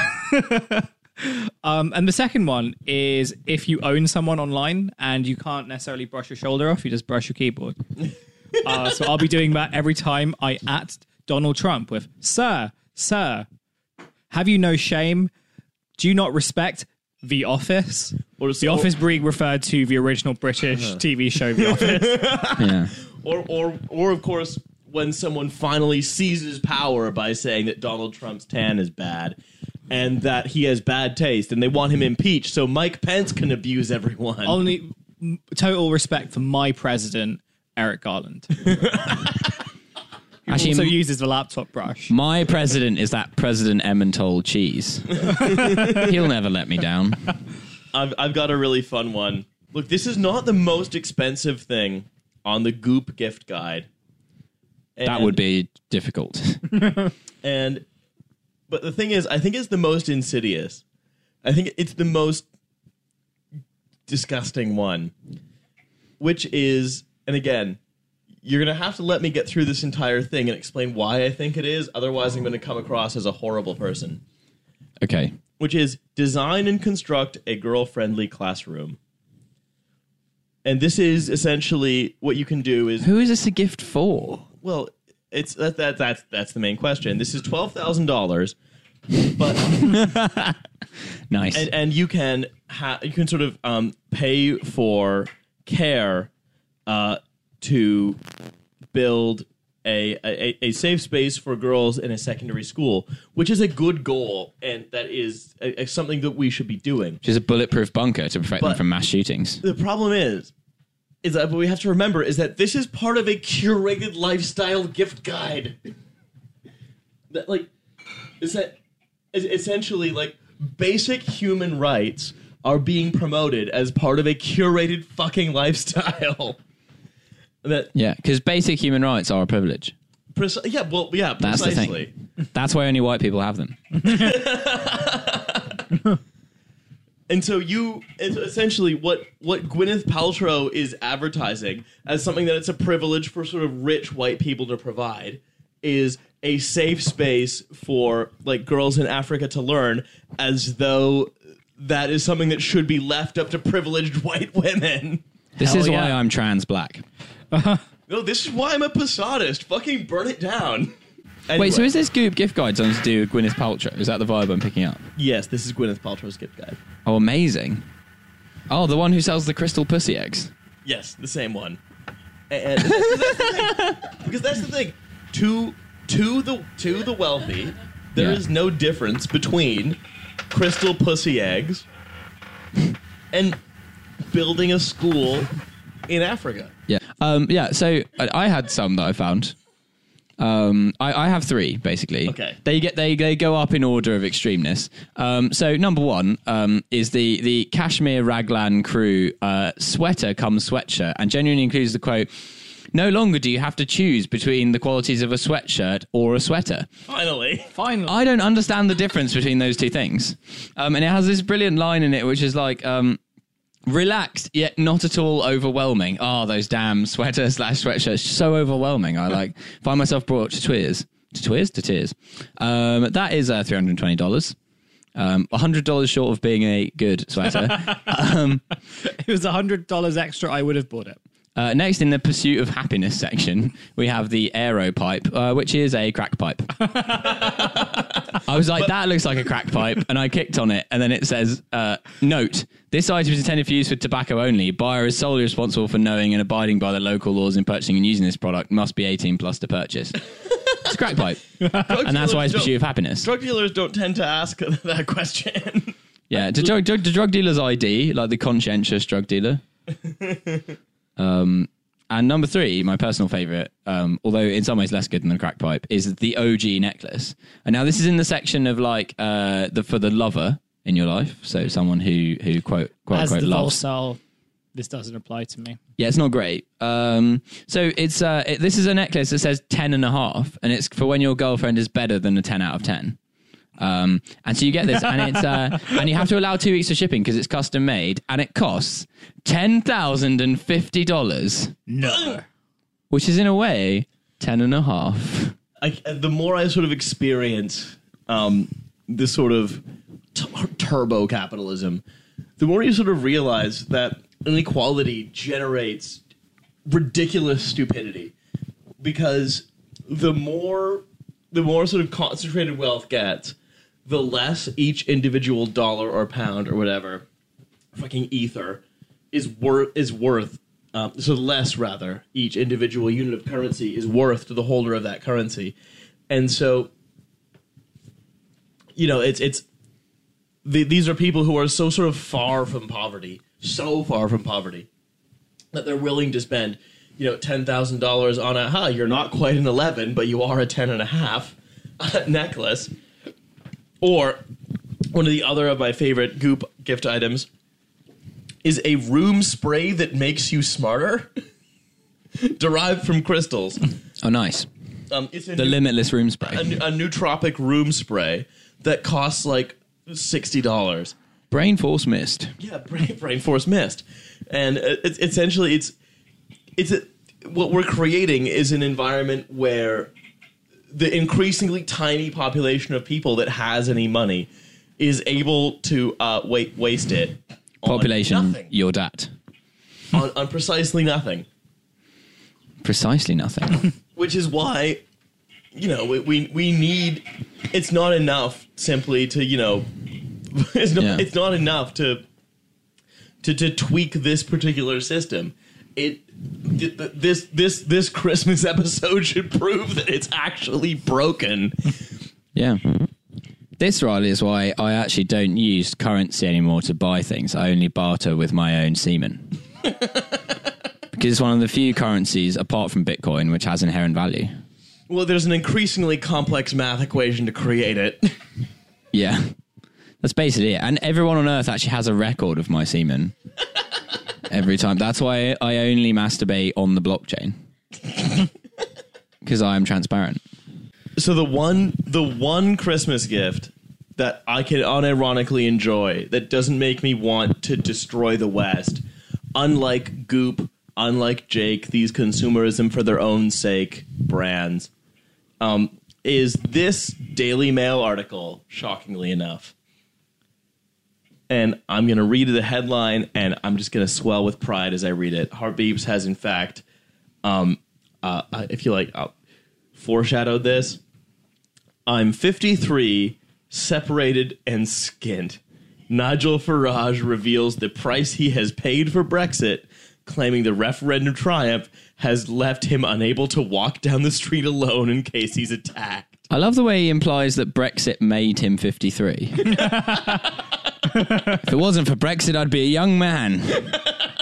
Um, and the second one is if you own someone online and you can't necessarily brush your shoulder off, you just brush your keyboard. uh, so I'll be doing that every time I at Donald Trump with, Sir, Sir, have you no shame? Do you not respect The Office? Or the so- Office being referred to the original British uh-huh. TV show The Office. Yeah. or, or, or of course, when someone finally seizes power by saying that Donald Trump's tan is bad and that he has bad taste, and they want him impeached so Mike Pence can abuse everyone. Only m- total respect for my president, Eric Garland. Who Actually, also m- uses the laptop brush. My president is that President Emmental cheese. He'll never let me down. I've, I've got a really fun one. Look, this is not the most expensive thing on the Goop gift guide. That And- would be difficult. And but the thing is, I think it's the most insidious. I think it's the most disgusting one, which is, and again, you're gonna have to let me get through this entire thing and explain why I think it is. Otherwise, I'm gonna come across as a horrible person. Okay. Which is design and construct a girl-friendly classroom. And this is essentially what you can do is Who is this a gift for? well, it's that, that that's that's the main question. This is twelve thousand dollars, but Nice. and, and you can ha- you can sort of um, pay for care uh, to build a, a a safe space for girls in a secondary school, which is a good goal, and that is a, a something that we should be doing. Which is a bulletproof bunker to protect them from mass shootings. The problem is, is that what we have to remember is that this is part of a curated lifestyle gift guide. That like is that is essentially like basic human rights are being promoted as part of a curated fucking lifestyle. that Yeah, because basic human rights are a privilege. preci- yeah, well, yeah, That's the precisely. thing. That's why only white people have them. And so you it's essentially what what Gwyneth Paltrow is advertising as something that it's a privilege for sort of rich white people to provide is a safe space for like girls in Africa to learn as though that is something that should be left up to privileged white women. This Hell is why. I'm trans black. No, this is why I'm a Posadist. Fucking burn it down. Wait, so is this Goop gift guide something to do with Gwyneth Paltrow? Is that the vibe I'm picking up? yes, this is Gwyneth Paltrow's gift guide. Oh, amazing. Oh, the one who sells the crystal pussy eggs. Yes, the same one. And that's the thing. because that's the thing. To to the to the wealthy, there is Yeah. no difference between crystal pussy eggs and building a school in Africa. Yeah. Um, yeah, so I, I had some that I found. Um, I, I have three basically. Okay. They get they they go up in order of extremeness. Um, so number one um, is the the cashmere Raglan crew uh, sweater comes sweatshirt, and genuinely includes the quote. No longer do you have to choose between the qualities of a sweatshirt or a sweater. Finally. Finally. I don't understand the difference between those two things. Um, and it has this brilliant line in it, which is like, um, relaxed yet not at all overwhelming. Oh, those damn sweater slash sweatshirts, so overwhelming. I like find myself brought to tears, to tears, to tears. Um, that is uh, three hundred twenty dollars. Um, hundred dollars short of being a good sweater. it was hundred dollars extra. I would have bought it. Uh, next, in the pursuit of happiness section, we have the aero pipe, uh, which is a crack pipe. I was like, that looks like a crack pipe, and I kicked on it, and then it says, uh, "Note: This item is intended for use for tobacco only. Buyer is solely responsible for knowing and abiding by the local laws in purchasing and using this product. Must be 18 plus to purchase." It's a crack pipe, and that's why it's pursuit of happiness. Drug dealers don't tend to ask that question. Yeah, the drug, drug, the drug dealer's ID, like the conscientious drug dealer. Um, And number three, my personal favorite, um, although in some ways less good than the crack pipe, is the OG necklace. And now this is in the section of like uh, the for the lover in your life, so someone who who quote quote As the loves. Volcel, this doesn't apply to me. Yeah, it's not great. Um, so it's uh, it, this is a necklace that says ten and a half, and it's for when your girlfriend is better than a ten out of ten. Um, and so you get this, and it's uh, and you have to allow two weeks of shipping because it's custom made, and it costs ten thousand and fifty dollars, No. which is in a way ten and a half. I, the more I sort of experience um, this sort of t- turbo capitalism, the more you sort of realize that inequality generates ridiculous stupidity. Because the more the more sort of concentrated wealth gets, the less each individual dollar or pound or whatever fucking ether is worth is worth um, so less rather each individual unit of currency is worth to the holder of that currency. And so you know it's it's the, these are people who are so sort of far from poverty so far from poverty that they're willing to spend you know $10000 on a huh you're not quite an 11 but you are a 10 and a half necklace or one of the other of my favorite goop gift items is a room spray that makes you smarter, derived from crystals. Oh, nice! Um, it's a, The new- limitless room spray, a, a nootropic room spray that costs like sixty dollars. brain force mist. Yeah, brain, brain force mist, and uh, it's essentially it's it's a, what we're creating is an environment where the increasingly tiny population of people that has any money is able to uh, wait waste it on Population, nothing, your dad. on, on precisely nothing. Precisely nothing. which is why you know we we, we need it's not enough simply to you know it's not Yeah. it's not enough to to to tweak this particular system it this this this christmas episode should prove that it's actually broken Yeah. This, Riley, is why I actually don't use currency anymore to buy things. I only barter with my own semen. because it's one of the few currencies, apart from Bitcoin, which has inherent value. well there's an increasingly complex math equation to create it Yeah. That's basically it. And everyone on Earth actually has a record of my semen. Every time. That's why I only masturbate on the blockchain. Because I am transparent. so the one the one christmas gift that i can unironically enjoy that doesn't make me want to destroy the west unlike goop unlike jake these consumerism for their own sake brands um, is this daily mail article shockingly enough and i'm going to read the headline and i'm just going to swell with pride as i read it Heartbeeps has in fact um, uh, if you like uh, foreshadowed this I'm 53, separated and skint. Nigel Farage reveals the price he has paid for Brexit, claiming the referendum triumph has left him unable to walk down the street alone in case he's attacked. I love the way he implies that Brexit made him 53. if it wasn't for Brexit, I'd be a young man.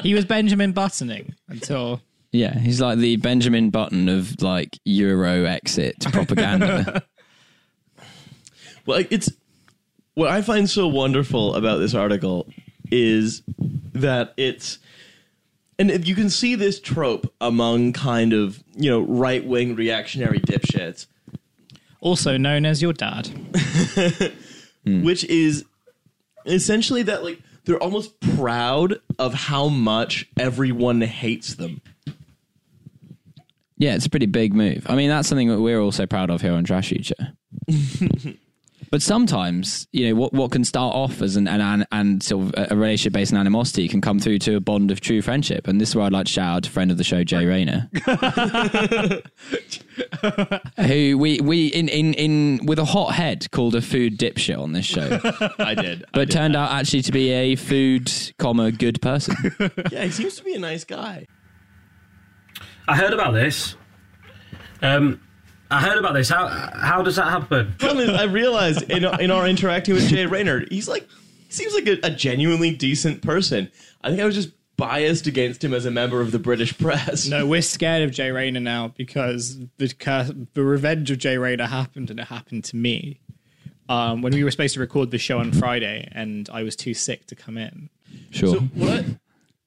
He was Benjamin Buttoning until Yeah, he's like the Benjamin Button of like Euro exit propaganda. Well, it's what I find so wonderful about this article is that it's and you can see this trope among kind of you know right wing reactionary dipshits, also known as your dad. which is essentially that like they're almost proud of how much everyone hates them. yeah, it's a pretty big move. I mean, that's something that we're also proud of here on Trash Future. but sometimes, you know, what what can start off as an an, an and sort of a relationship based on animosity can come through to a bond of true friendship. And this is where I'd like to shout out to friend of the show, Jay Rayner, who we we in in in with a hot head called a food dipshit on this show, I did, I but did turned that. out actually to be a food comma good person. yeah, he seems to be a nice guy. I heard about this. Um, I heard about this. How how does that happen? I realized in, in our interacting with Jay Rayner, he's like, he seems like a, a genuinely decent person. I think I was just biased against him as a member of the British press. No, we're scared of Jay Rayner now because the cur- the revenge of Jay Rayner happened, and it happened to me. Um, when we were supposed to record the show on Friday, and I was too sick to come in. Sure. So what I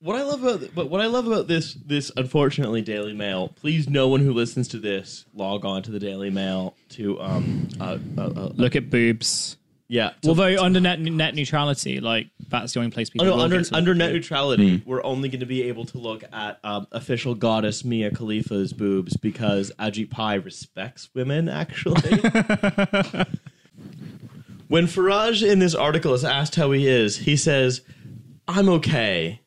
what I love about but what I love about this this unfortunately Daily Mail. Please, no one who listens to this log on to the Daily Mail to um uh, uh, uh, Look at boobs. yeah. to- Although under net net neutrality, like that's the only place people. Oh, no, will under get to under net at. neutrality, we're only going to be able to look at um, official goddess Mia Khalifa's boobs because Ajit Pai respects women. Actually, when Farage in this article is asked how he is, he says, "I'm okay,"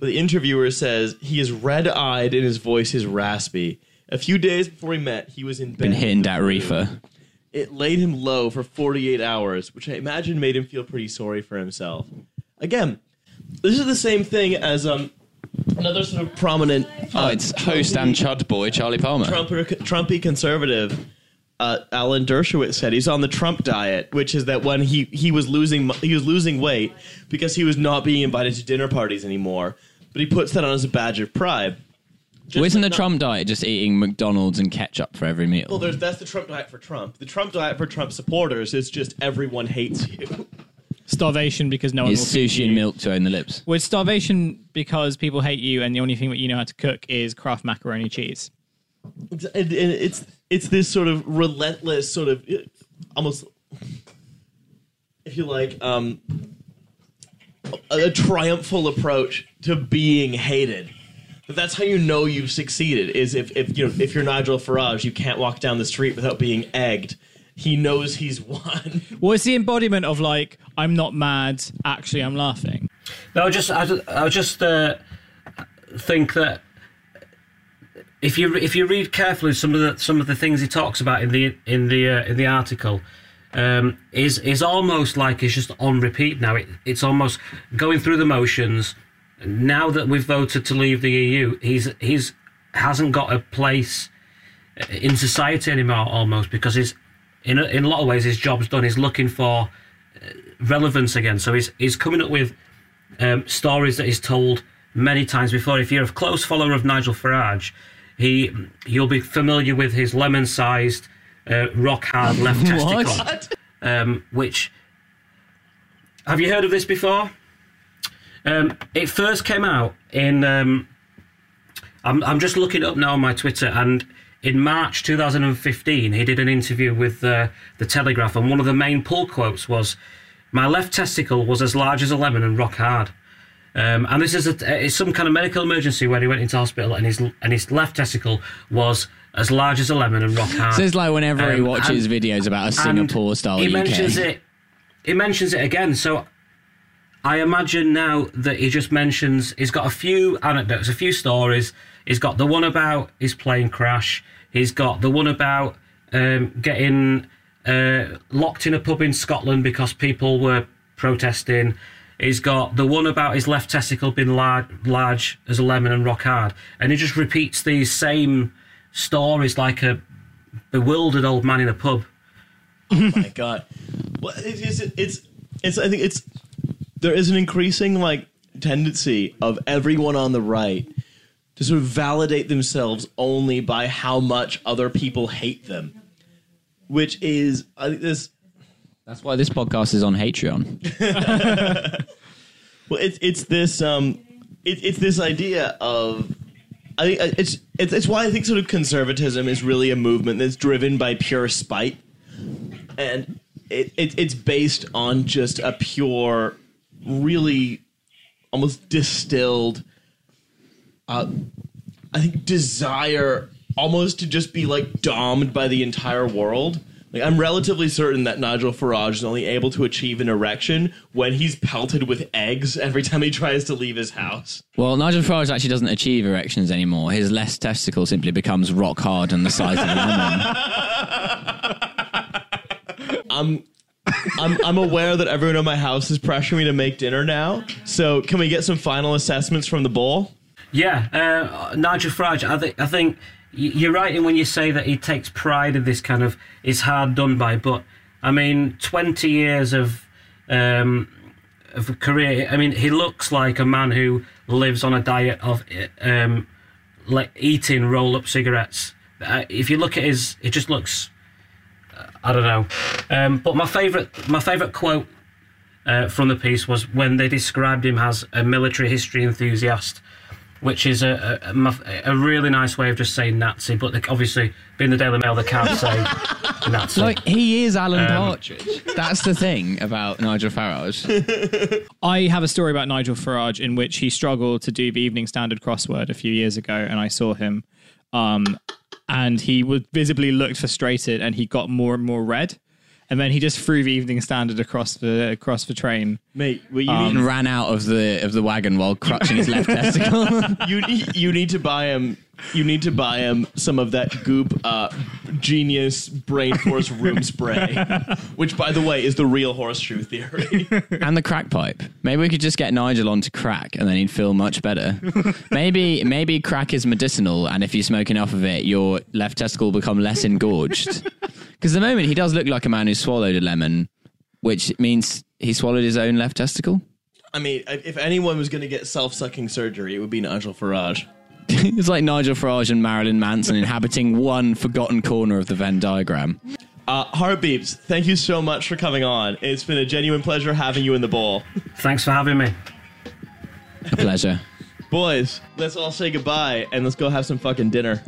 but the interviewer says he is red-eyed and his voice is raspy. A few days before we met, he was in bed Been hitting that reefer. It laid him low for 48 hours, which I imagine made him feel pretty sorry for himself. Again, this is the same thing as um another sort of prominent Oh, it's host and chud boy Charlie Palmer. Trumper, Trumpy conservative. Uh, Alan Dershowitz said he's on the Trump diet, which is that when he, he was losing he was losing weight because he was not being invited to dinner parties anymore, but he puts that on as a badge of pride. Just Well, isn't like the not- Trump diet just eating McDonald's and ketchup for every meal? Well, there's that's the Trump diet for Trump. The Trump diet for Trump supporters is just everyone hates you. starvation because no one It's will feed sushi you. and milk to own the lips. With starvation because people hate you, and the only thing that you know how to cook is Kraft macaroni cheese. It's, and, and it's it's this sort of relentless sort of almost if you like um a, a triumphal approach to being hated. But that's how you know you've succeeded is if, if you know if you're Nigel Farage you can't walk down the street without being egged. He knows he's won. Well, it's the embodiment of like I'm not mad, actually I'm laughing. No, I just I, ju- I just uh, think that if you if you read carefully some of the some of the things he talks about in the in the uh, in the article, um, is is almost like it's just on repeat now. It, it's almost going through the motions. Now that we've voted to leave the EU, he's he's hasn't got a place in society anymore almost because he's in a, in a lot of ways his job's done. He's looking for uh, relevance again. So he's he's coming up with um, stories that he's told many times before. If you're a close follower of Nigel Farage, he you'll be familiar with his lemon-sized, uh, rock-hard left testicle, um, which have you heard of this before? Um, it first came out in. Um, I'm I'm just looking it up now on my Twitter, and in March 2015, he did an interview with uh, the Telegraph, and one of the main pull quotes was, "My left testicle was as large as a lemon and rock hard." Um, and this is a, it's some kind of medical emergency where he went into hospital, and his and his left testicle was as large as a lemon and rock hard. So it's like whenever he Um, watches and- videos about a Singapore style he UK. mentions it he mentions it again so i imagine now that he just mentions he's got a few anecdotes a few stories he's got the one about his plane crash he's got the one about um, getting uh, locked in a pub in scotland because people were protesting he's got the one about his left testicle being large, large as a lemon and rock hard. And he just repeats these same stories like a bewildered old man in a pub. Oh my god. Well it's, it's it's it's i think it's there is an increasing like tendency of everyone on the right to sort of validate themselves only by how much other people hate them which is i think this That's why this podcast is on Patreon. well it's it's this um it, it's this idea of I uh, it's, it's it's why I think sort of conservatism is really a movement that's driven by pure spite, and it, it it's based on just a pure, really, almost distilled, uh, I think desire almost to just be like domed by the entire world. Like I'm relatively certain that Nigel Farage is only able to achieve an erection when he's pelted with eggs every time he tries to leave his house. Well, Nigel Farage actually doesn't achieve erections anymore. His left testicle simply becomes rock hard and the size of a lemon. I'm I'm aware that everyone in my house is pressuring me to make dinner now. So can we get some final assessments from the bowl? Yeah, uh, Nigel Farage. I think I think y- you're right in when you say that he takes pride in this kind of is hard done by. But I mean, 20 years of um, of career. I mean, he looks like a man who lives on a diet of um, like eating roll-up cigarettes. Uh, if you look at his, it just looks. uh, I don't know. Um, but my favorite, my favorite quote uh, from the piece was when they described him as a military history enthusiast, which is a, a, a really nice way of just saying Nazi. But they, obviously, being the Daily Mail, they can't say Nazi. Like he is Alan Um, Partridge. That's the thing about Nigel Farage. I have a story about Nigel Farage in which he struggled to do the Evening Standard crossword a few years ago, and I saw him, um, and he would visibly looked frustrated, and he got more and more red, and then he just threw the Evening Standard across the across the train. Mate, what you um, and need ran out of the of the wagon while crutching his left testicle. you need you need to buy him. You need to buy him some of that goop uh, genius brain force room spray, which, by the way, is the real horseshoe theory. and the crack pipe. Maybe we could just get Nigel on to crack, and then he'd feel much better. maybe maybe crack is medicinal, and if you smoke enough of it, your left testicle will become less engorged. Because the moment he does look like a man who swallowed a lemon, which means he swallowed his own left testicle. I mean, if anyone was going to get self-sucking surgery, it would be Nigel Farage. it's like Nigel Farage and Marilyn Manson inhabiting one forgotten corner of the Venn diagram. Uh, Heartbeeps, thank you so much for coming on. It's been a genuine pleasure having you in the bowl. Thanks for having me. A pleasure. Boys, let's all say goodbye and let's go have some fucking dinner.